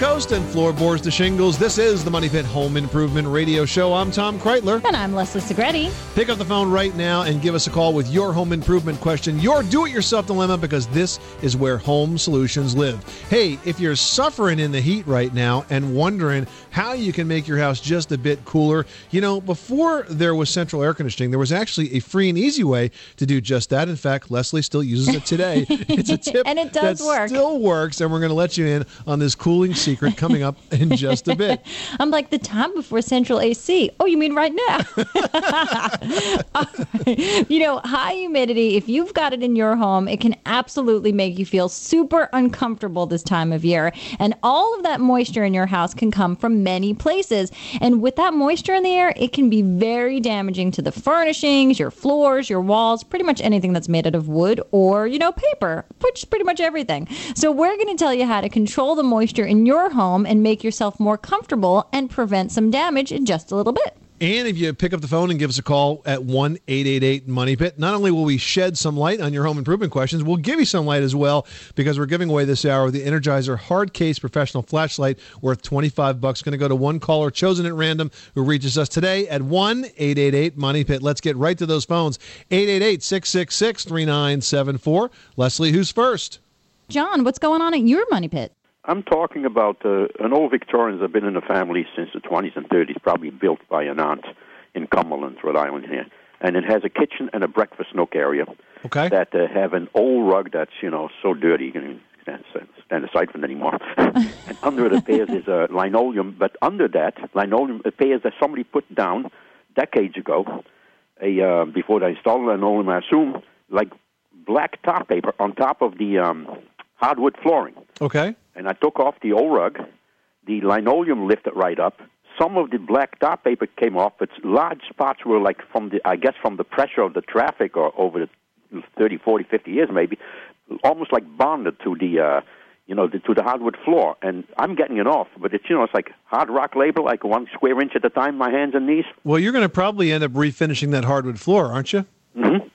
coast and floorboards to shingles. This is the Money Pit Home Improvement Radio Show. I'm Tom Kraeutler. And I'm Leslie Segrete. Pick up the phone right now and give us a call with your home improvement question, your do it yourself dilemma, because this is where home solutions live. Hey, if you're suffering in the heat right now and wondering how you can make your house just a bit cooler, you know, before there was central air conditioning, there was actually a free and easy way to do just that. In fact, Leslie still uses it today. It's a tip and it does work. still works, and we're going to let you in on this cooling secret coming up in just a bit. I'm like the time before central AC. Oh, you mean right now? you know, high humidity, if you've got it in your home, it can absolutely make you feel super uncomfortable this time of year. And all of that moisture in your house can come from many places. And with that moisture in the air, it can be very damaging to the furnishings, your floors, your walls, pretty much anything that's made out of wood or, you know, paper, which is pretty much everything. So we're going to tell you how to control the moisture in your home and make yourself more comfortable and prevent some damage in just a little bit. And if you pick up the phone and give us a call at 1 888 Money Pit, not only will we shed some light on your home improvement questions, we'll give you some light as well because we're giving away this hour the Energizer Hard Case Professional Flashlight worth 25 bucks. Going to go to one caller chosen at random who reaches us today at 1 888 Money Pit. Let's get right to those phones 888 666 3974. Leslie, who's first? John, what's going on at your money pit? I'm talking about uh, an old Victorian that's been in the family since the 20s and 30s, probably built by an aunt in Cumberland, Rhode Island here. And it has a kitchen and a breakfast nook area Okay. that uh, have an old rug that's, you know, so dirty you can stand, stand aside from it anymore. and under it appears is a linoleum, but under that linoleum appears that somebody put down decades ago, a uh, before they installed linoleum, I assume, like black top paper on top of the um, hardwood flooring Okay. And I took off the old rug. The linoleum lifted right up. Some of the black top paper came off, but large spots were like from the, I guess, from the pressure of the traffic or over the 30, 40, 50 years maybe, almost like bonded to the, uh, you know, the, to the hardwood floor. And I'm getting it off, but it's, you know, it's like hard rock label, like one square inch at a time, my hands and knees. Well, you're going to probably end up refinishing that hardwood floor, aren't you? Mm-hmm.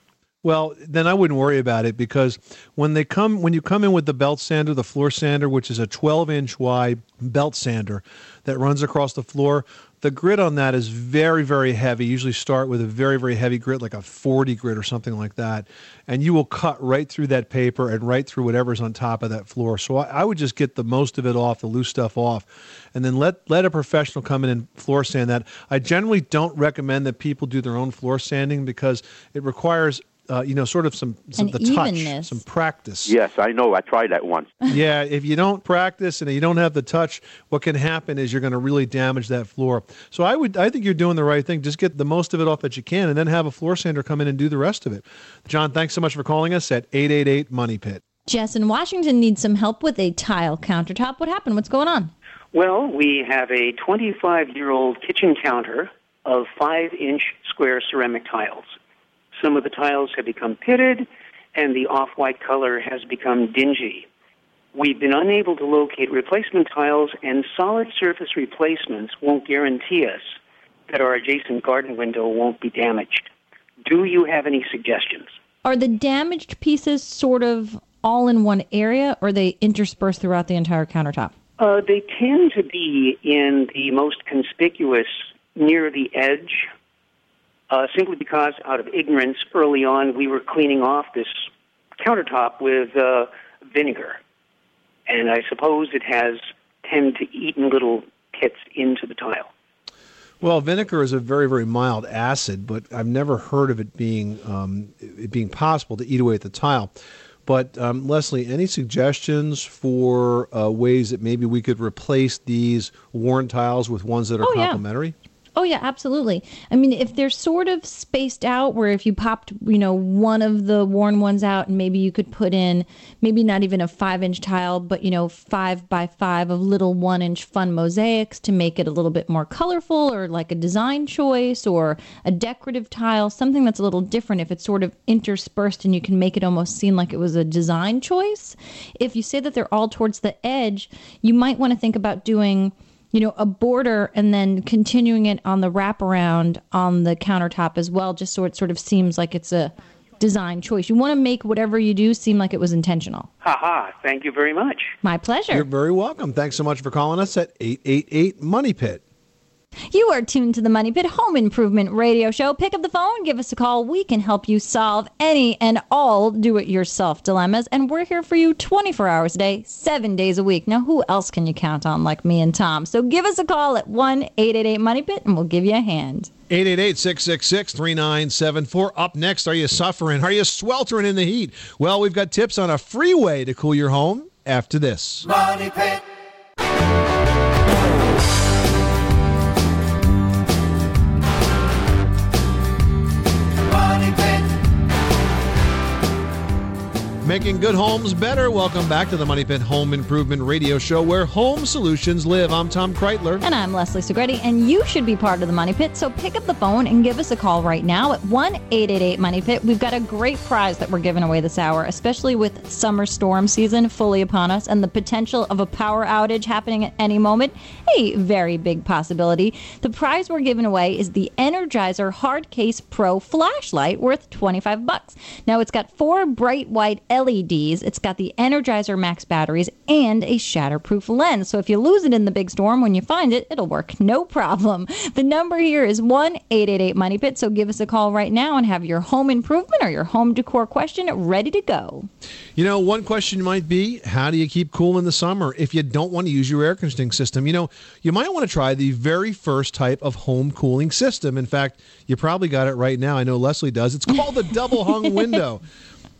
Well, then I wouldn't worry about it because when they come, when you come in with the belt sander, the floor sander, which is a 12 inch wide belt sander that runs across the floor, the grit on that is very, very heavy. You usually start with a very, very heavy grit, like a 40 grit or something like that. And you will cut right through that paper and right through whatever's on top of that floor. So I, I would just get the most of it off, the loose stuff off, and then let, let a professional come in and floor sand that. I generally don't recommend that people do their own floor sanding because it requires uh, you know, sort of some, some An the touch, some practice. Yes, I know. I tried that once. yeah, if you don't practice and you don't have the touch, what can happen is you're going to really damage that floor. So I would, I think you're doing the right thing. Just get the most of it off that you can, and then have a floor sander come in and do the rest of it. John, thanks so much for calling us at eight eight eight Money Pit. Jess in Washington needs some help with a tile countertop. What happened? What's going on? Well, we have a 25 year old kitchen counter of 5 inch square ceramic tiles. Some of the tiles have become pitted, and the off white color has become dingy. We've been unable to locate replacement tiles, and solid surface replacements won't guarantee us that our adjacent garden window won't be damaged. Do you have any suggestions? Are the damaged pieces sort of all in one area, or are they interspersed throughout the entire countertop? Uh, they tend to be in the most conspicuous near the edge, uh, simply because out of ignorance early on we were cleaning off this countertop with uh, vinegar. And I suppose it has tended to eaten little pits into the tile. Well, vinegar is a very, very mild acid, but I've never heard of it being um, it being possible to eat away at the tile. But um, Leslie, any suggestions for uh, ways that maybe we could replace these worn tiles with ones that are Oh, yeah. Oh yeah, absolutely. I mean, if they're sort of spaced out, where if you popped, you know, one of the worn ones out, and maybe you could put in, maybe not even a five-inch tile, but you know, five by five of little one-inch fun mosaics to make it a little bit more colorful, or like a design choice, or a decorative tile, something that's a little different. If it's sort of interspersed, and you can make it almost seem like it was a design choice. If you say that they're all towards the edge, you might want to think about doing you know, a border and then continuing it on the wraparound on the countertop as well, just so it sort of seems like it's a design choice. You want to make whatever you do seem like it was intentional. Ha ha. Thank you very much. My pleasure. You're very welcome. Thanks so much for calling us at 888 Money Pit. You are tuned to the Money Pit Home Improvement Radio Show. Pick up the phone, give us a call. We can help you solve any and all do it yourself dilemmas. And we're here for you 24 hours a day, seven days a week. Now, who else can you count on like me and Tom? So give us a call at 1 888 Money Pit and we'll give you a hand. 888 666 3974. Up next, are you suffering? Are you sweltering in the heat? Well, we've got tips on a free way to cool your home after this. Money Pit. Making good homes better. Welcome back to the Money Pit Home Improvement Radio Show where home solutions live. I'm Tom Kraeutler. And I'm Leslie Segrete, and you should be part of the Money Pit. So pick up the phone and give us a call right now at 1 888 Money Pit. We've got a great prize that we're giving away this hour, especially with summer storm season fully upon us and the potential of a power outage happening at any moment. A very big possibility. The prize we're giving away is the Energizer Hard Case Pro flashlight worth 25 bucks. Now it's got four bright white LEDs, it's got the Energizer Max batteries, and a shatterproof lens. So if you lose it in the big storm, when you find it, it'll work no problem. The number here is 1 888 Money Pit. So give us a call right now and have your home improvement or your home decor question ready to go. You know, one question might be how do you keep cool in the summer if you don't want to use your air conditioning system? You know, you might want to try the very first type of home cooling system. In fact, you probably got it right now. I know Leslie does. It's called the double hung window.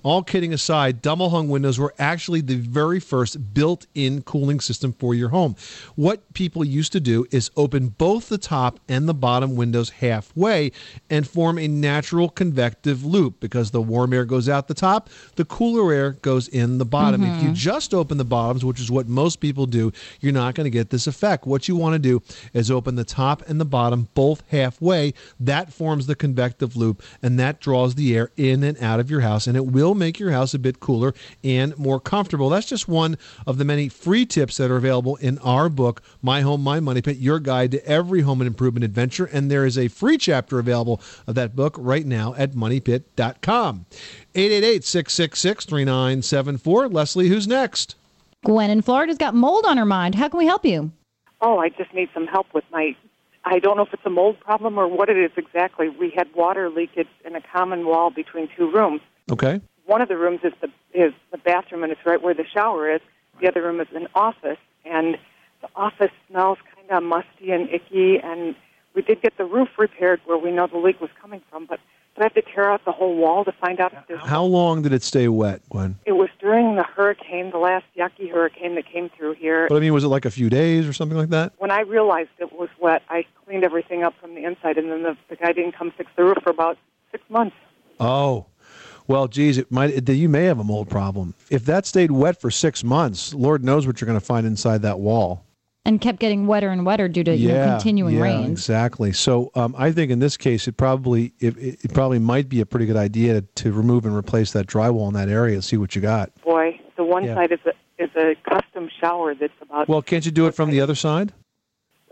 All kidding aside, double hung windows were actually the very first built in cooling system for your home. What people used to do is open both the top and the bottom windows halfway and form a natural convective loop because the warm air goes out the top, the cooler air goes in the bottom. If you mm-hmm. just open the bottoms, which is what most people do, you're not going to get this effect. What you want to do is open the top and the bottom both halfway. That forms the convective loop and that draws the air in and out of your house and it will make your house a bit cooler and more comfortable. That's just one of the many free tips that are available in our book, My Home, My Money Pit, your guide to every home and improvement adventure. And there is a free chapter available of that book right now at moneypit.com. 888 666 3974. Leslie, who's next? Gwen in Florida's got mold on her mind. How can we help you? Oh, I just need some help with my. I don't know if it's a mold problem or what it is exactly. We had water leakage in a common wall between two rooms. Okay. One of the rooms is the is the bathroom, and it's right where the shower is. The other room is an office, and the office smells kind of musty and icky. And we did get the roof repaired where we know the leak was coming from, but do I have to tear out the whole wall to find out if there's? How long did it stay wet, Gwen? It was during the hurricane, the last yucky hurricane that came through here. But I mean, was it like a few days or something like that? when I realized it was wet, I cleaned everything up from the inside, and then the, the guy didn't come fix the roof for about six months. Oh, well, geez, it might. It, you may have a mold problem. If that stayed wet for six months, Lord knows what you're going to find inside that wall. And kept getting wetter and wetter due to you know, continuing yeah, rains. exactly. So um, I think in this case, it probably it, it probably might be a pretty good idea to remove and replace that drywall in that area and see what you got. Boy, the one Yeah. side is a is a custom shower that's about. Well, can't you do it from the other side?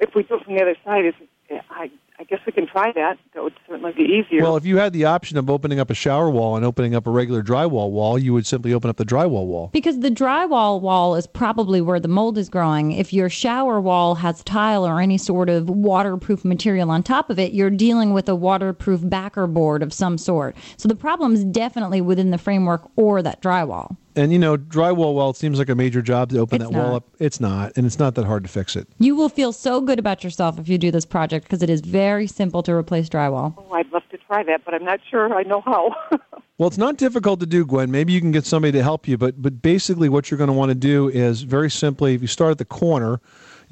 if we do it from the other side, is I I guess we can try that. That would certainly be easier. Well, if you had the option of opening up a shower wall and opening up a regular drywall wall, you would simply open up the drywall wall. Because the drywall wall is probably where the mold is growing. If your shower wall has tile or any sort of waterproof material on top of it, you're dealing with a waterproof backer board of some sort. So the problem is definitely within the framework or that drywall. And you know, drywall wall it seems like a major job to open It's that wall up. It's not, and it's not that hard to fix it. You will feel so good about yourself if you do this project because it is very simple to replace drywall. oh, I'd love to try that, but I'm not sure I know how. Well, it's not difficult to do, Gwen. Maybe you can get somebody to help you, but but basically, what you're going to want to do is very simply, if you start at the corner,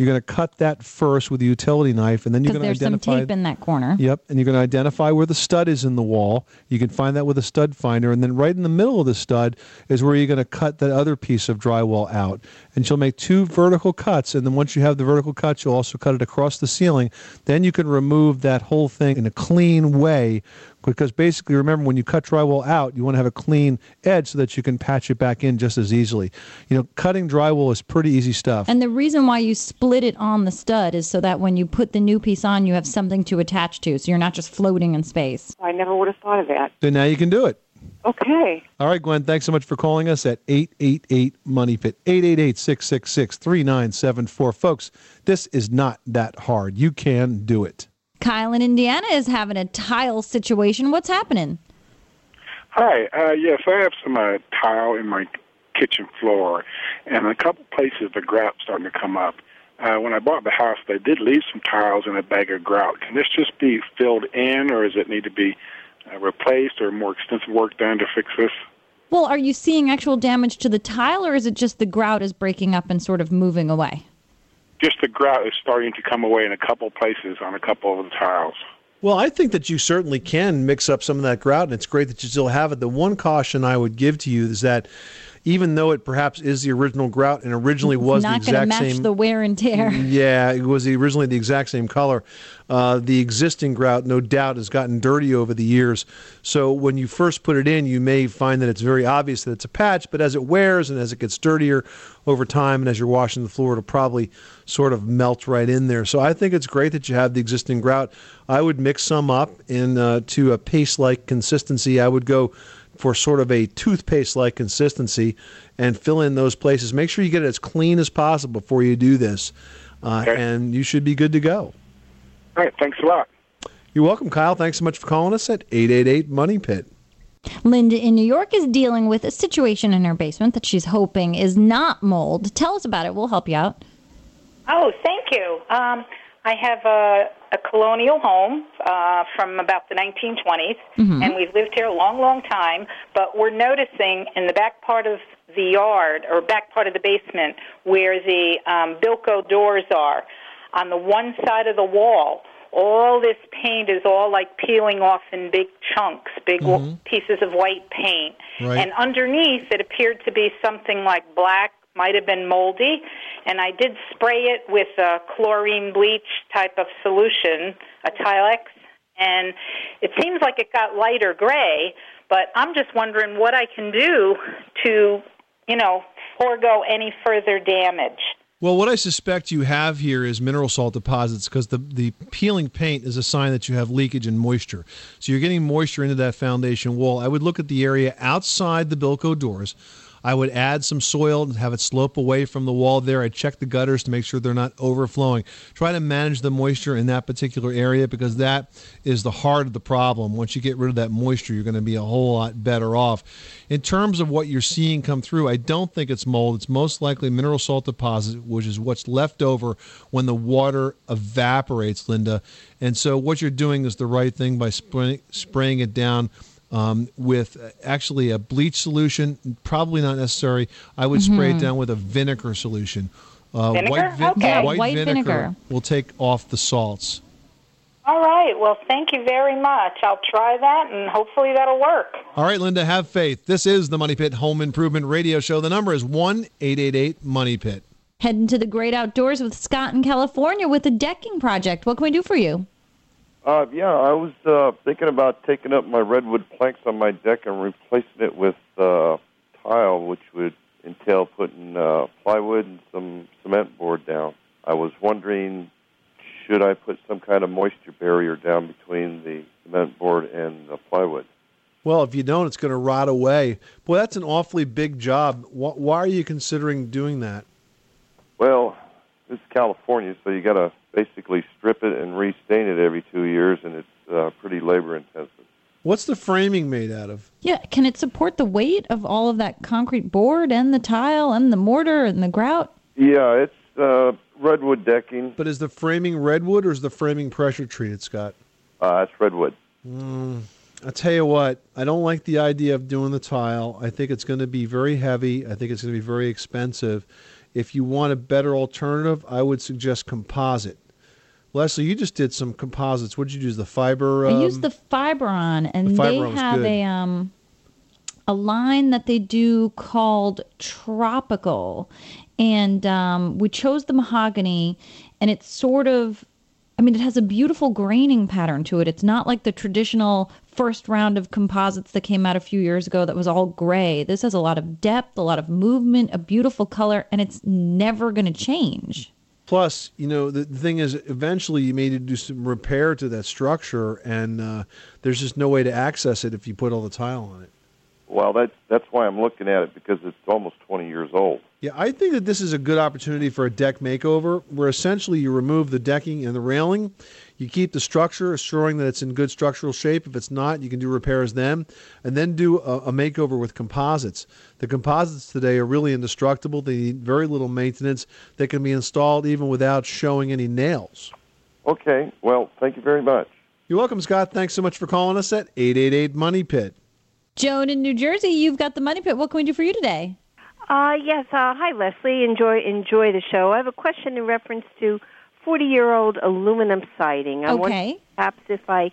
you're going to cut that first with a utility knife, and then you're going to identify. there's some tape in that corner. Yep, and you're going to identify where the stud is in the wall. You can find that with a stud finder, and then right in the middle of the stud is where you're going to cut that other piece of drywall out. And you'll make two vertical cuts, and then once you have the vertical cuts, you'll also cut it across the ceiling. Then you can remove that whole thing in a clean way. Because basically, remember, when you cut drywall out, you want to have a clean edge so that you can patch it back in just as easily. You know, cutting drywall is pretty easy stuff. And the reason why you split it on the stud is so that when you put the new piece on, you have something to attach to. So you're not just floating in space. I never would have thought of that. so now you can do it. Okay. All right, Gwen, thanks so much for calling us at 888 Money Pit, 888 666 3974. Folks, this is not that hard. You can do it. Kyle in Indiana is having a tile situation. What's happening? Hi. Uh, yes, I have some uh, tile in my kitchen floor, and a couple places the grout's starting to come up. Uh, when I bought the house, they did leave some tiles in a bag of grout. Can this just be filled in, or does it need to be uh, replaced, or more extensive work done to fix this? Well, are you seeing actual damage to the tile, or is it just the grout is breaking up and sort of moving away? Just the grout is starting to come away in a couple places on a couple of the tiles. Well, I think that you certainly can mix up some of that grout, and it's great that you still have it. The one caution I would give to you is that even though it perhaps is the original grout and originally was Not the going to exact match same, the wear and tear. yeah, it was originally the exact same color. Uh, the existing grout, no doubt, has gotten dirty over the years. So when you first put it in, you may find that it's very obvious that it's a patch, but as it wears and as it gets dirtier over time, and as you're washing the floor, it'll probably sort of melt right in there. So I think it's great that you have the existing grout. I would mix some up in uh, to a paste-like consistency. I would go for sort of a toothpaste like consistency and fill in those places. Make sure you get it as clean as possible before you do this, uh, Okay. and you should be good to go. All right. Thanks a lot. You're welcome, Kyle. Thanks so much for calling us at 888 Money Pit. Linda in New York is dealing with a situation in her basement that she's hoping is not mold. Tell us about it. We'll help you out. Oh, thank you. Um, I have a, a colonial home uh, from about the 1920s, and we've lived here a long, long time. But we're noticing in the back part of the yard or back part of the basement where the um, Bilco doors are, on the one side of the wall, all this paint is all like peeling off in big chunks, big w pieces of white paint. Right. And underneath, it appeared to be something like black, might have been moldy. And I did spray it with a chlorine bleach type of solution, a Tilex, and it seems like it got lighter gray. But I'm just wondering what I can do to, you know, forego any further damage. Well, what I suspect you have here is mineral salt deposits because the, the peeling paint is a sign that you have leakage and moisture. So you're getting moisture into that foundation wall. I would look at the area outside the Bilco doors. I would add some soil and have it slope away from the wall there. I'd check the gutters to make sure they're not overflowing. Try to manage the moisture in that particular area because that is the heart of the problem. Once you get rid of that moisture, you're going to be a whole lot better off. In terms of what you're seeing come through, I don't think it's mold. It's most likely mineral salt deposit, which is what's left over when the water evaporates, Linda. And so what you're doing is the right thing by spraying, spraying it down um, with uh, actually a bleach solution. Probably not necessary. I would spray it down with a vinegar solution. Uh, Vinegar? White, vin- Okay. Yeah, white, white vinegar, vinegar. will take off the salts. All right. Well, thank you very much. I'll try that, and hopefully that'll work. All right, Linda, have faith. This is the Money Pit Home Improvement Radio Show. The number is 1 888 Money Pit. Heading to the great outdoors with Scott in California with a decking project. What can we do for you? Uh, yeah, I was uh, thinking about taking up my redwood planks on my deck and replacing it with uh, tile, which would entail putting uh, plywood and some cement board down. I was wondering, should I put some kind of moisture barrier down between the cement board and the plywood? Well, if you don't, it's going to rot away. Boy, that's an awfully big job. Why are you considering doing that? Well, this is California, so you got to basically strip it and restain it every two years, and it's uh, pretty labor intensive. What's the framing made out of? Yeah, can it support the weight of all of that concrete board and the tile and the mortar and the grout? Yeah, it's uh, redwood decking. But is the framing redwood or is the framing pressure treated, Scott? Uh, it's redwood. I'll tell you what, I don't like the idea of doing the tile. I think it's going to be very heavy. I think it's going to be very expensive. If you want a better alternative, I would suggest composite. Leslie, you just did some composites. What did you use? The fiber? I use um, the Fiberon, and the they have good. a um a line that they do called Tropical, and um, we chose the mahogany, and it's sort of. I mean, it has a beautiful graining pattern to it. It's not like the traditional first round of composites that came out a few years ago that was all gray. This has a lot of depth, a lot of movement, a beautiful color, and it's never going to change. Plus, you know, the, the thing is, eventually you may need to do some repair to that structure, and uh, there's just no way to access it if you put all the tile on it. Well, that that's why I'm looking at it because it's almost 20 years old. Yeah, I think that this is a good opportunity for a deck makeover where essentially you remove the decking and the railing. You keep the structure, assuring that it's in good structural shape. If it's not, you can do repairs then, and then do a, a makeover with composites. The composites today are really indestructible. They need very little maintenance. They can be installed even without showing any nails. Okay. Well, thank you very much. You're welcome, Scott. Thanks so much for calling us at 888 Money Pit. Joan in New Jersey, you've got the money pit. What can we do for you today? Uh, yes. Uh, hi, Leslie. Enjoy enjoy the show. I have a question in reference to forty year old aluminum siding. I wonder Okay. perhaps if I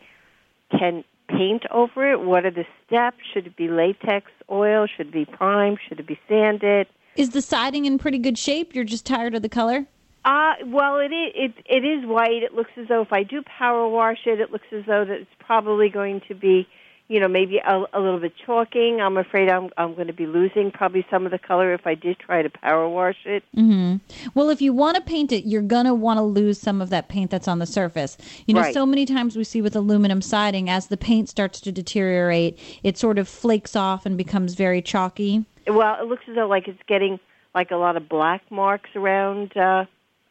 can paint over it. What are the steps? Should it be latex oil? Should it be primed? Should it be sanded? Is the siding in pretty good shape? You're just tired of the color? Uh, well, it is, it, it is white. It looks as though if I do power wash it, it looks as though that it's probably going to be, you know, maybe a, a little bit chalking. I'm afraid I'm, I'm going to be losing probably some of the color if I did try to power wash it. hmm Well, if you want to paint it, you're going to want to lose some of that paint that's on the surface. You know, Right. so many times we see with aluminum siding, as the paint starts to deteriorate, it sort of flakes off and becomes very chalky. Well, it looks as though like it's getting like a lot of black marks around, uh,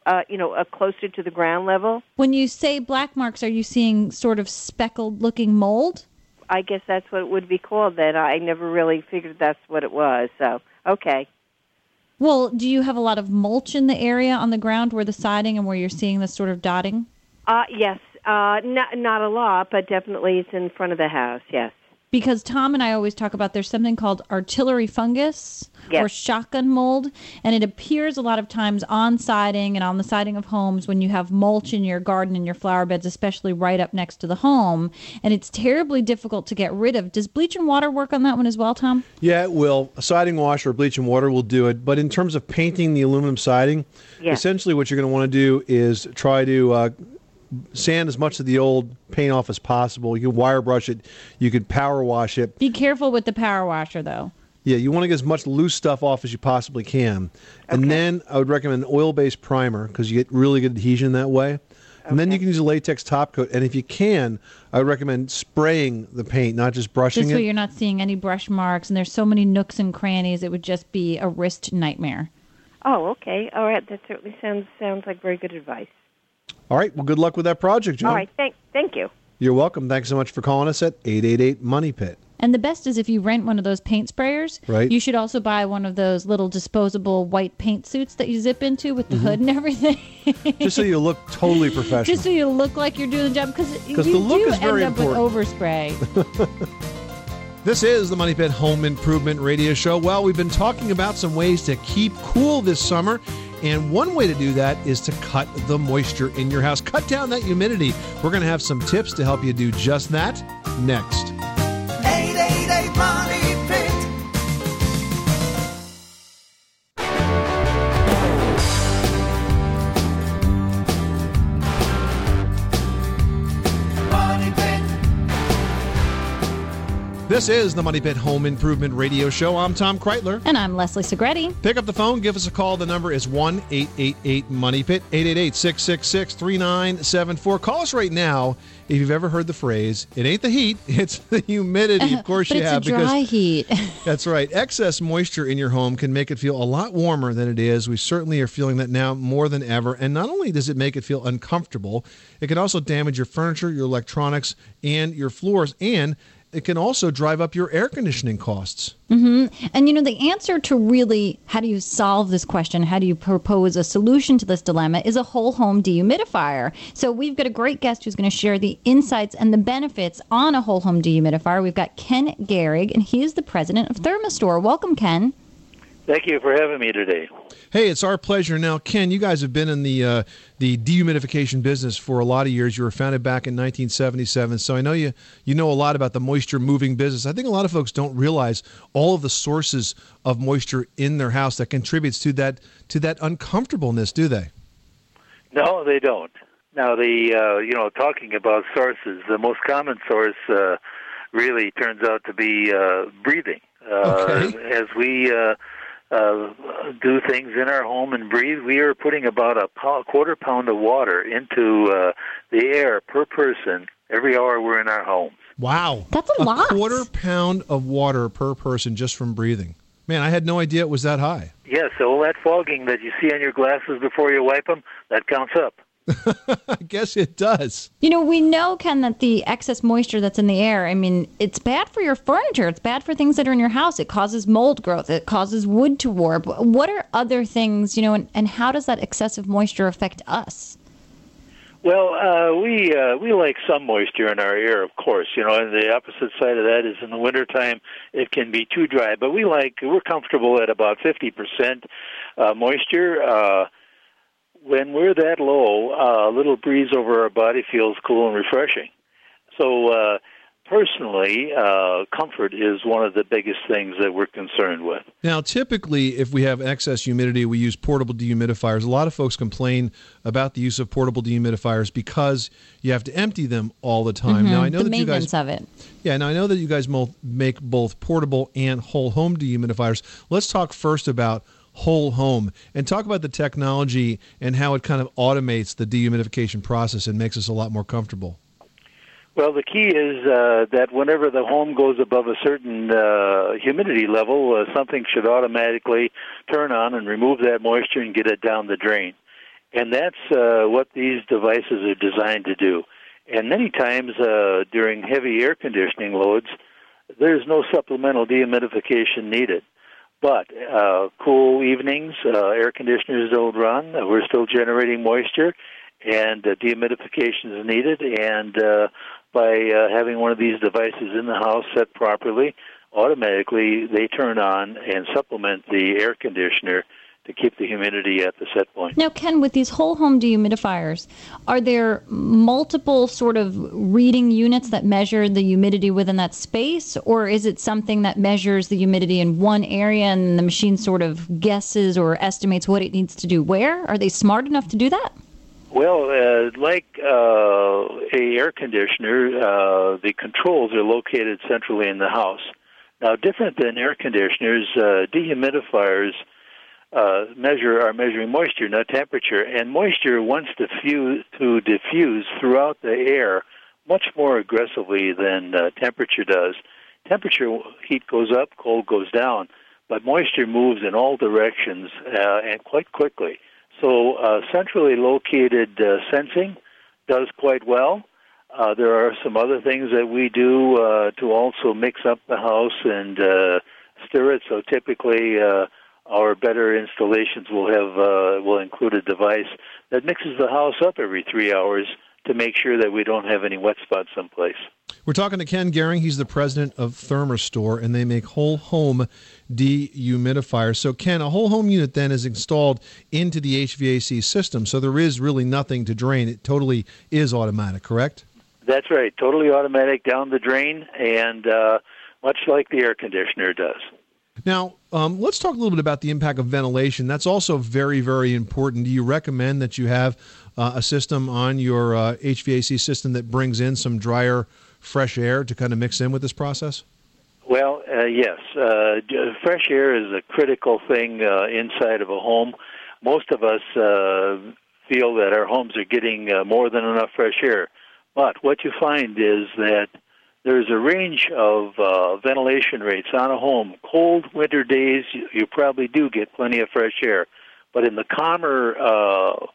uh, you know, uh, closer to the ground level. When you say black marks, are you seeing sort of speckled looking mold? I guess that's what it would be called. Then I never really figured that's what it was. So okay. Well, do you have a lot of mulch in the area on the ground where the siding and where you're seeing this sort of dotting? Uh, yes, uh, not not a lot, but definitely it's in front of the house. Yes. Because Tom and I always talk about there's something called artillery fungus Yes. or shotgun mold, and it appears a lot of times on siding and on the siding of homes when you have mulch in your garden and your flower beds, especially right up next to the home, and it's terribly difficult to get rid of. Does bleach and water work on that one as well, Tom? Yeah, it will. A siding wash or bleach and water will do it. But in terms of painting the aluminum siding, Yeah. essentially what you're going to want to do is try to uh, sand as much of the old paint off as possible. You can wire brush it. You could power wash it. Be careful with the power washer, though. Yeah, you want to get as much loose stuff off as you possibly can. And then I would recommend an oil-based primer because you get really good adhesion that way. And then you can use a latex top coat. And if you can, I would recommend spraying the paint, not just brushing This way it. you're not seeing any brush marks, and there's so many nooks and crannies, it would just be a wrist nightmare. Oh, okay. All right. That certainly sounds sounds like very good advice. All right. Well, good luck with that project, John. All right. Thank thank you. You're welcome. Thanks so much for calling us at 888 Money Pit. And the best is if you rent one of those paint sprayers, Right. you should also buy one of those little disposable white paint suits that you zip into with the Mm-hmm. hood and everything. Just so you look totally professional. Just so you look like you're doing the job because you the look do is very end up important. with overspray. This is the Money Pit Home Improvement Radio Show. Well, we've been talking about some ways to keep cool this summer. And one way to do that is to cut the moisture in your house, cut down that humidity. We're going to have some tips to help you do just that next. This is the Money Pit Home Improvement Radio Show. I'm Tom Kraeutler. and I'm Leslie Segrete. Pick up the phone, give us a call. The number is 1 888 Money Pit, 888 666 3974. Call us right now if you've ever heard the phrase, it ain't the heat, it's the humidity. Of course you it's have. dry heat. That's right. Excess moisture in your home can make it feel a lot warmer than it is. We certainly are feeling that now more than ever. And not only does it make it feel uncomfortable, it can also damage your furniture, your electronics, and your floors. And it can also drive up your air conditioning costs. Mm-hmm. And you know, the answer to really how do you solve this question, how do you propose a solution to this dilemma, is a whole home dehumidifier. So we've got a great guest who's going to share the insights and the benefits on a whole home dehumidifier. We've got Ken Gehrig, and he is the president of Therma-Stor. Welcome, Ken. Thank you for having me today. Hey, it's our pleasure. Now, Ken, you guys have been in the uh, the dehumidification business for a lot of years. You were founded back in 1977, so I know you you know a lot about the moisture moving business. I think a lot of folks don't realize all of the sources of moisture in their house that contributes to that to that uncomfortableness, do they? No, they don't. Now, the uh, you know, talking about sources, the most common source uh, really turns out to be uh, breathing. Uh, Okay. As we uh, uh, do things in our home and breathe, we are putting about a pow- quarter pound of water into uh, the air per person every hour we're in our homes. Wow. That's a lot. A quarter pound of water per person just from breathing. Man, I had no idea it was that high. Yes, all that fogging that you see on your glasses before you wipe them, that counts up. I guess it does. You know, we know, Ken, that the excess moisture that's in the air, I mean, it's bad for your furniture. It's bad for things that are in your house. It causes mold growth. It causes wood to warp. What are other things, you know, and, and how does that excessive moisture affect us? Well, uh, we uh, we like some moisture in our air, of course. You know, and the opposite side of that is in the wintertime it can be too dry. But we like we're comfortable at about fifty percent uh, moisture. Uh, when we're that low, uh, a little breeze over our body feels cool and refreshing. So, uh, personally, uh, comfort is one of the biggest things that we're concerned with. Now, typically, if we have excess humidity, we use portable dehumidifiers. A lot of folks complain about the use of portable dehumidifiers because you have to empty them all the time. Now, I know Mm-hmm. the that you guys, of it. yeah, now I know that you guys mo- make both portable and whole home dehumidifiers. Let's talk first about whole home and talk about the technology and how it kind of automates the dehumidification process and makes us a lot more comfortable. Well, the key is uh, that whenever the home goes above a certain uh, humidity level, uh, something should automatically turn on and remove that moisture and get it down the drain. And that's uh, what these devices are designed to do. And many times uh, during heavy air conditioning loads, there's no supplemental dehumidification needed. But uh, cool evenings, uh, air conditioners don't run. Uh, we're still generating moisture, and uh, dehumidification is needed. And uh, by uh, having one of these devices in the house set properly, automatically they turn on and supplement the air conditioner to keep the humidity at the set point. Now, Ken, with these whole home dehumidifiers, are there multiple sort of reading units that measure the humidity within that space, or is it something that measures the humidity in one area and the machine sort of guesses or estimates what it needs to do where? Are they smart enough to do that? Well, uh, like uh, a air conditioner, uh, the controls are located centrally in the house. Now, different than air conditioners, uh, dehumidifiers uh, measure are measuring moisture, not temperature, and moisture wants to, fuse, to diffuse throughout the air much more aggressively than uh, temperature does. Temperature heat goes up, cold goes down, but moisture moves in all directions uh, and quite quickly. So, uh, centrally located uh, sensing does quite well. Uh, there are some other things that we do uh, to also mix up the house and uh, stir it. So, typically, uh, our better installations will have uh, will include a device that mixes the house up every three hours to make sure that we don't have any wet spots someplace. We're talking to Ken Gehring. He's the president of Therma-Stor, and they make whole home dehumidifiers. So, Ken, a whole home unit then is installed into the HVAC system. So there is really nothing to drain. It totally is automatic, correct? That's right, totally automatic down the drain, and uh, much like the air conditioner does. Now, um, let's talk a little bit about the impact of ventilation. That's also very, very important. Do you recommend that you have uh, a system on your uh, HVAC system that brings in some drier, fresh air to kind of mix in with this process? Well, uh, yes. Uh, fresh air is a critical thing uh, inside of a home. Most of us uh, feel that our homes are getting more than enough fresh air. But what you find is that there's a range of uh, ventilation rates on a home. Cold winter days, you, you probably do get plenty of fresh air. But in the calmer uh,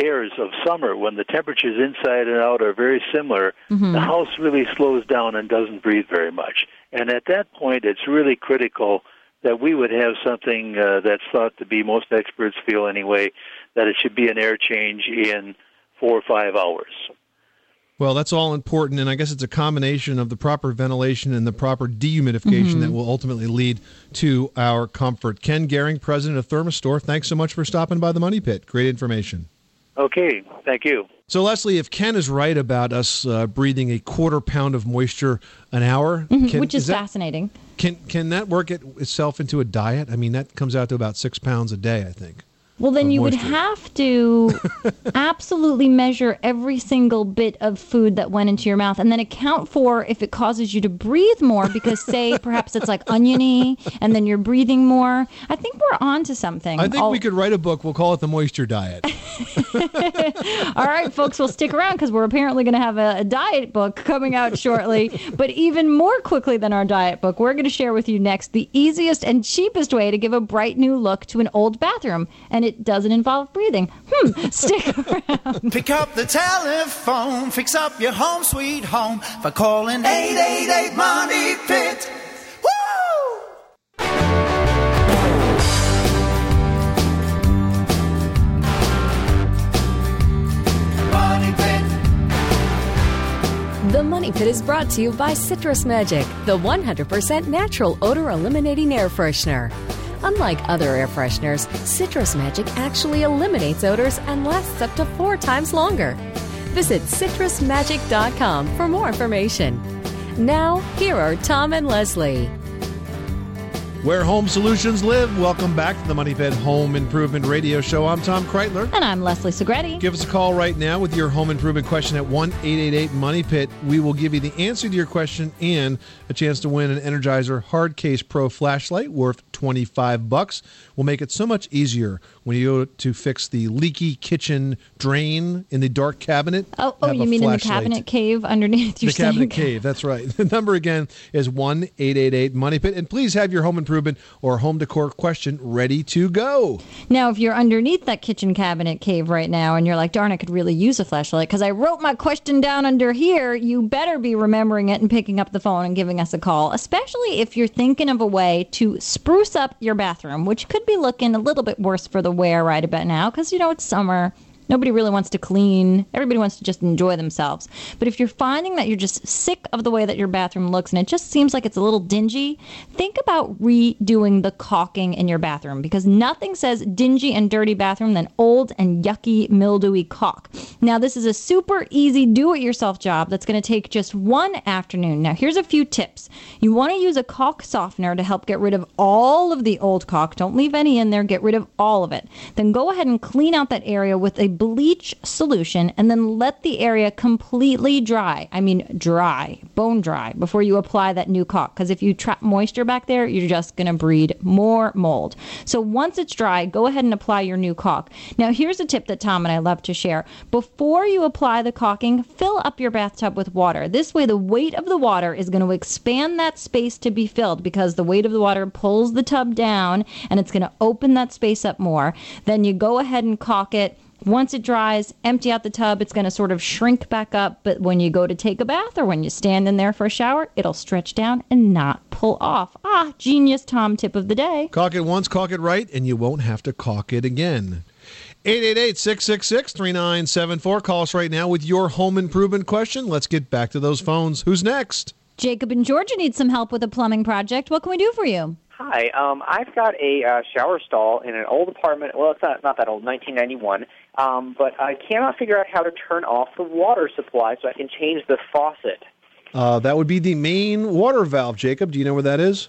airs of summer, when the temperatures inside and out are very similar, the house really slows down and doesn't breathe very much. And at that point, it's really critical that we would have something uh, that's thought to be, most experts feel anyway, that it should be an air change in four or five hours. Well, that's all important, and I guess it's a combination of the proper ventilation and the proper dehumidification that will ultimately lead to our comfort. Ken Gehring, president of Therma-Stor, thanks so much for stopping by the Money Pit. Great information. Okay, thank you. So, Leslie, if Ken is right about us uh, breathing a quarter pound of moisture an hour, Mhm, can, which is, that, fascinating. can can that work it, itself into a diet? I mean, that comes out to about six pounds a day, I think. Well, then you would have to absolutely measure every single bit of food that went into your mouth and then account for if it causes you to breathe more because, say, perhaps it's like oniony and then you're breathing more. I think we're on to something. I think All- we could write a book. We'll call it the Moisture Diet. All right, folks, we'll stick around because we're apparently going to have a, a diet book coming out shortly. but even more quickly than our diet book, we're going to share with you next the easiest and cheapest way to give a bright new look to an old bathroom. And it doesn't involve breathing. Hmm, stick around. Pick up the telephone, fix up your home sweet home by calling 888 Money Pit. Money Pit. The Money Pit is brought to you by Citrus Magic, the 100% natural odor eliminating air freshener. Unlike other air fresheners, Citrus Magic actually eliminates odors and lasts up to four times longer. Visit citrusmagic.com for more information. Now, here are Tom and Leslie. Where home solutions live. Welcome back to the Money Pit Home Improvement Radio Show. I'm Tom Kraeutler. And I'm Leslie Segrete. Give us a call right now with your home improvement question at 1 888 Money Pit. We will give you the answer to your question and a chance to win an Energizer Hard Case Pro flashlight worth 25 bucks. We'll make it so much easier when you go to fix the leaky kitchen drain in the dark cabinet. Oh, oh you mean in the cabinet cave underneath your the cabinet cave. That's right. The number again is one eight eight eight Money Pit, and please have your home improvement or home decor question ready to go. Now, if you're underneath that kitchen cabinet cave right now and you're like, darn, I could really use a flashlight because I wrote my question down under here, you better be remembering it and picking up the phone and giving us a call, especially if you're thinking of a way to spruce up your bathroom, which could be looking a little bit worse for the wear right about now because, you know, it's summer. Nobody really wants to clean. Everybody wants to just enjoy themselves. But if you're finding that you're just sick of the way that your bathroom looks and it just seems like it's a little dingy, think about redoing the caulking in your bathroom because nothing says dingy and dirty bathroom than old and yucky, mildewy caulk. Now, this is a super easy do it yourself job that's going to take just one afternoon. Now, here's a few tips. You want to use a caulk softener to help get rid of all of the old caulk. Don't leave any in there, get rid of all of it. Then go ahead and clean out that area with a bleach solution and then let the area completely dry. I mean, dry, bone dry, before you apply that new caulk. Because if you trap moisture back there, you're just going to breed more mold. So once it's dry, go ahead and apply your new caulk. Now, here's a tip that Tom and I love to share. Before you apply the caulking, fill up your bathtub with water. This way, the weight of the water is going to expand that space to be filled because the weight of the water pulls the tub down and it's going to open that space up more. Then you go ahead and caulk it. Once it dries, empty out the tub. It's going to sort of shrink back up, but when you go to take a bath or when you stand in there for a shower, it'll stretch down and not pull off. Ah, genius Tom tip of the day. Caulk it once, caulk it right, and you won't have to caulk it again. 888-666-3974. Call us right now with your home improvement question. Let's get back to those phones. Who's next? Jacob and Georgia need some help with a plumbing project. What can we do for you? Hi, um, I've got a uh, shower stall in an old apartment. Well, it's not not that old, 1991. Um, but I cannot figure out how to turn off the water supply so I can change the faucet. Uh, that would be the main water valve, Jacob. Do you know where that is?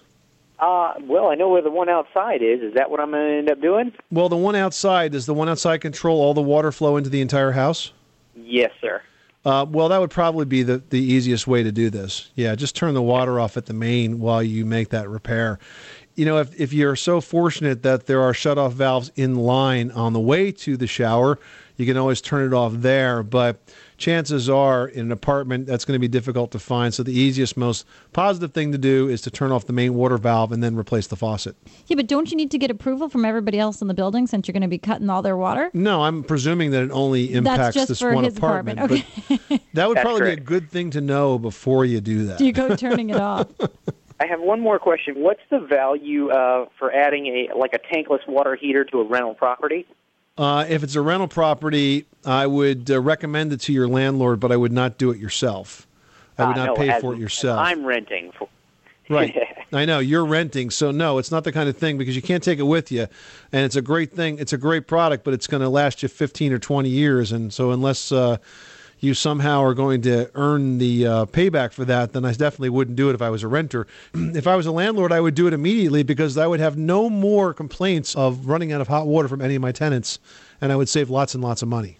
Uh, well, I know where the one outside is. Is that what I'm going to end up doing? Well, the one outside, does the one outside control all the water flow into the entire house? Yes, sir. Uh, well, that would probably be the, the easiest way to do this. Yeah, just turn the water off at the main while you make that repair. You know, if, if you're so fortunate that there are shut off valves in line on the way to the shower, you can always turn it off there. But chances are in an apartment that's going to be difficult to find. So the easiest, most positive thing to do is to turn off the main water valve and then replace the faucet. Yeah, but don't you need to get approval from everybody else in the building since you're going to be cutting all their water? No, I'm presuming that it only impacts just this for one his apartment. apartment. But that would That's probably correct. be a good thing to know before you do that. Do you go turning it off? I have one more question. What's the value uh, for adding a like a tankless water heater to a rental property? Uh, if it's a rental property, I would uh, recommend it to your landlord, but I would not do it yourself. I would Uh, not no, pay as- for it yourself. I'm renting. For, Right. I know you're renting, so no, it's not the kind of thing because you can't take it with you, and it's a great thing. It's a great product, but it's going to last you 15 or 20 years, and so unless uh, you somehow are going to earn the uh, payback for that, then I definitely wouldn't do it if I was a renter. if I was a landlord, I would do it immediately because I would have no more complaints of running out of hot water from any of my tenants, and I would save lots and lots of money.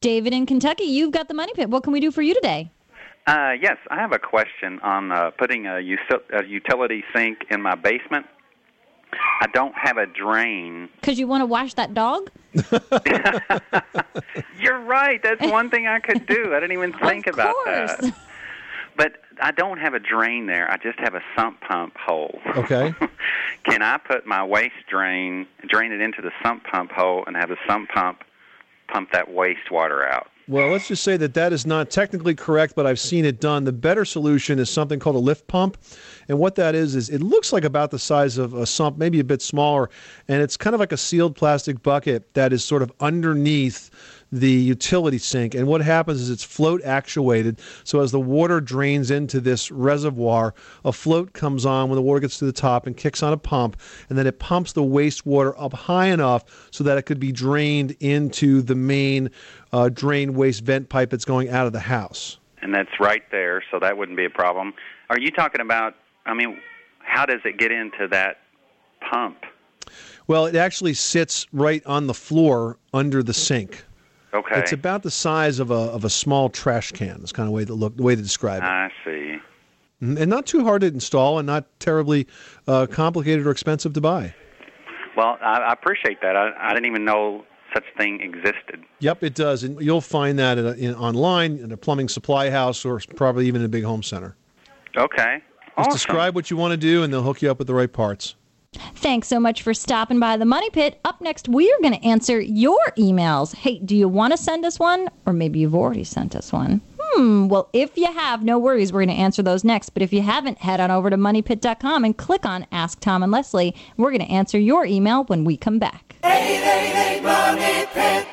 David in Kentucky, you've got the money pit. What can we do for you today? Uh, yes, I have a question on uh, putting a, usi- a utility sink in my basement. I don't have a drain. Because you want to wash that dog? You're right. That's one thing I could do. I didn't even think about that. But I don't have a drain there. I just have a sump pump hole. Okay. Can I put my waste drain, drain it into the sump pump hole, and have the sump pump pump that wastewater out? Well, let's just say that that is not technically correct, but I've seen it done. The better solution is something called a lift pump. And what that is, is it looks like about the size of a sump, maybe a bit smaller. And it's kind of like a sealed plastic bucket that is sort of underneath the utility sink. And what happens is it's float actuated. So as the water drains into this reservoir, a float comes on when the water gets to the top and kicks on a pump. And then it pumps the wastewater up high enough so that it could be drained into the main uh, drain waste vent pipe that's going out of the house. And that's right there, so that wouldn't be a problem. Are you talking about, I mean, how does it get into that pump? Well, it actually sits right on the floor under the sink. Okay. It's about the size of a of a small trash can. That's kind of way to look the way to describe it. I see. Mhm. And not too hard to install, and not terribly uh, complicated or expensive to buy. Well, I, I appreciate that. I, I didn't even know such thing existed. Yep, it does, and you'll find that in, in online in a plumbing supply house or probably even in a big home center. Okay. Just Awesome. describe what you want to do, and they'll hook you up with the right parts. Thanks so much for stopping by the Money Pit. Up next, we are going to answer your emails. Hey, do you want to send us one? Or maybe you've already sent us one. Hmm, well, if you have, no worries. We're going to answer those next. But if you haven't, head on over to moneypit.com and click on Ask Tom and Leslie. We're going to answer your email when we come back. 888 Money Pit.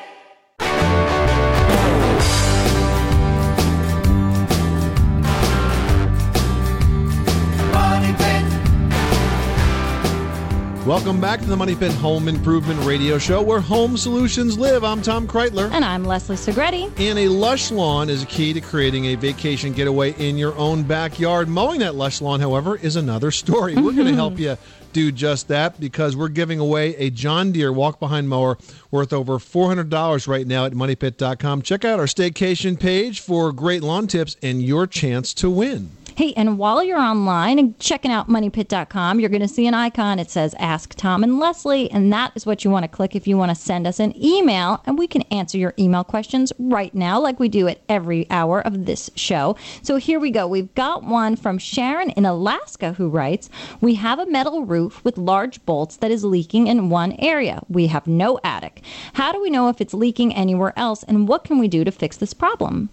Welcome back to the Money Pit Home Improvement Radio Show, where home solutions live. I'm Tom Kraeutler. And I'm Leslie Segrete. And a lush lawn is a key to creating a vacation getaway in your own backyard. Mowing that lush lawn, however, is another story. We're going to mm-hmm. help you do just that because we're giving away a John Deere walk behind mower worth over $400 right now at moneypit.com. Check out our staycation page for great lawn tips and your chance to win. Hey, and while you're online and checking out moneypit.com, you're going to see an icon. It says Ask Tom and Leslie, and that is what you want to click if you want to send us an email, and we can answer your email questions right now, like we do at every hour of this show. So here we go. We've got one from Sharon in Alaska who writes We have a metal roof with large bolts that is leaking in one area. We have no attic. How do we know if it's leaking anywhere else, and what can we do to fix this problem?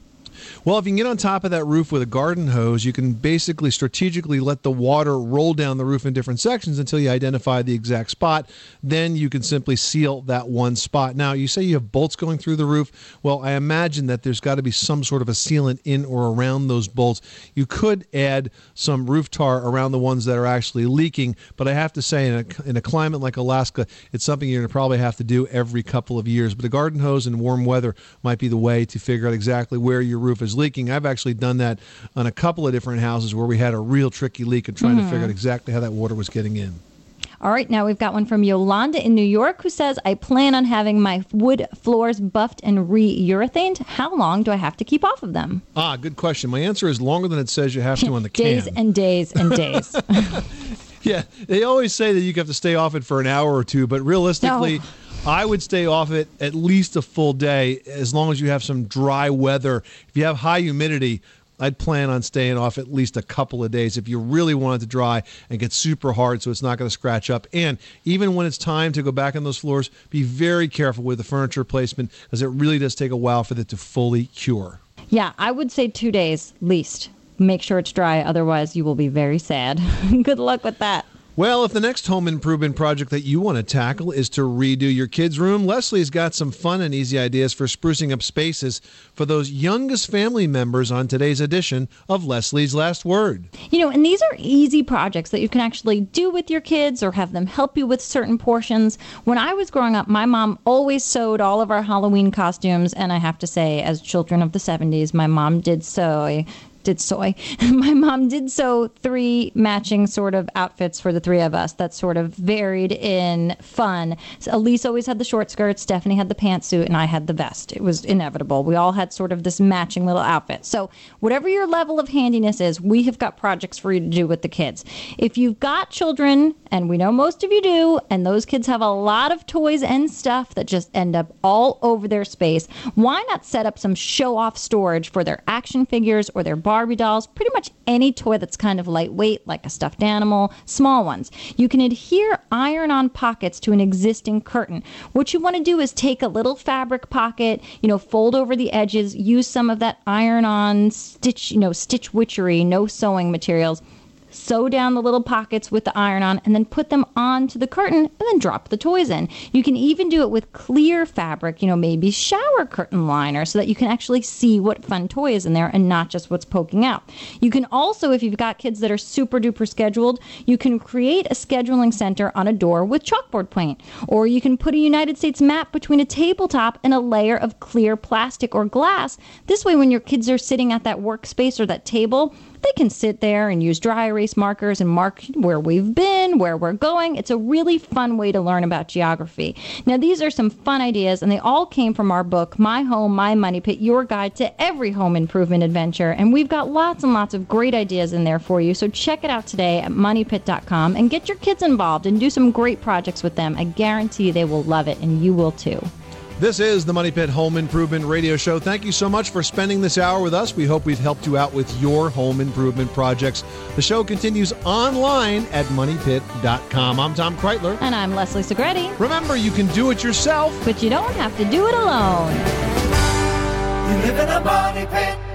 Well, if you can get on top of that roof with a garden hose, you can basically strategically let the water roll down the roof in different sections until you identify the exact spot. Then you can simply seal that one spot. Now, you say you have bolts going through the roof. Well, I imagine that there's got to be some sort of a sealant in or around those bolts. You could add some roof tar around the ones that are actually leaking, but I have to say, in a, in a climate like Alaska, it's something you're going to probably have to do every couple of years. But a garden hose in warm weather might be the way to figure out exactly where your roof is leaking. I've actually done that on a couple of different houses where we had a real tricky leak and trying to Mhm. figure out exactly how that water was getting in. All right, now we've got one from Yolanda in New York who says, I plan on having my wood floors buffed and re urethaned. How long do I have to keep off of them? Ah, good question. My answer is longer than it says you have to on the can. Days and days and days. Yeah, they always say that you have to stay off it for an hour or two, but realistically, No. I would stay off it at least a full day as long as you have some dry weather. If you have high humidity, I'd plan on staying off at least a couple of days if you really want it to dry and get super hard so it's not going to scratch up. And even when it's time to go back on those floors, be very careful with the furniture placement because it really does take a while for it to fully cure. yeah, I would say two days least. Make sure it's dry, otherwise, you will be very sad. Good luck with that. Well, if the next home improvement project that you want to tackle is to redo your kids' room, Leslie's got some fun and easy ideas for sprucing up spaces for those youngest family members on today's edition of Leslie's Last Word. You know, and these are easy projects that you can actually do with your kids or have them help you with certain portions. When I was growing up, my mom always sewed all of our Halloween costumes, and I have to say, as children of the 70s, my mom did sew did soy. My mom did sew three matching sort of outfits for the three of us that sort of varied in fun. So Elise always had the short skirt, Stephanie had the pantsuit, and I had the vest. It was inevitable. We all had sort of this matching little outfit. So, whatever your level of handiness is, we have got projects for you to do with the kids. If you've got children, and we know most of you do, and those kids have a lot of toys and stuff that just end up all over their space, why not set up some show off storage for their action figures or their Barbie dolls, pretty much any toy that's kind of lightweight, like a stuffed animal, small ones. You can adhere iron on pockets to an existing curtain. What you want to do is take a little fabric pocket, you know, fold over the edges, use some of that iron on stitch, you know, stitch witchery, no sewing materials sew down the little pockets with the iron on, and then put them onto the curtain and then drop the toys in. You can even do it with clear fabric, you know, maybe shower curtain liner, so that you can actually see what fun toy is in there and not just what's poking out. You can also, if you've got kids that are super duper scheduled, you can create a scheduling center on a door with chalkboard paint. Or you can put a United States map between a tabletop and a layer of clear plastic or glass. This way, when your kids are sitting at that workspace or that table, they can sit there and use dry erase markers and mark where we've been, where we're going. It's a really fun way to learn about geography. Now, these are some fun ideas, and they all came from our book, My Home, My Money Pit Your Guide to Every Home Improvement Adventure. And we've got lots and lots of great ideas in there for you. So check it out today at moneypit.com and get your kids involved and do some great projects with them. I guarantee they will love it, and you will too. This is the Money Pit Home Improvement Radio Show. Thank you so much for spending this hour with us. We hope we've helped you out with your home improvement projects. The show continues online at moneypit.com. I'm Tom Kraeutler. And I'm Leslie Segrete. Remember, you can do it yourself, but you don't have to do it alone. You live in a money pit.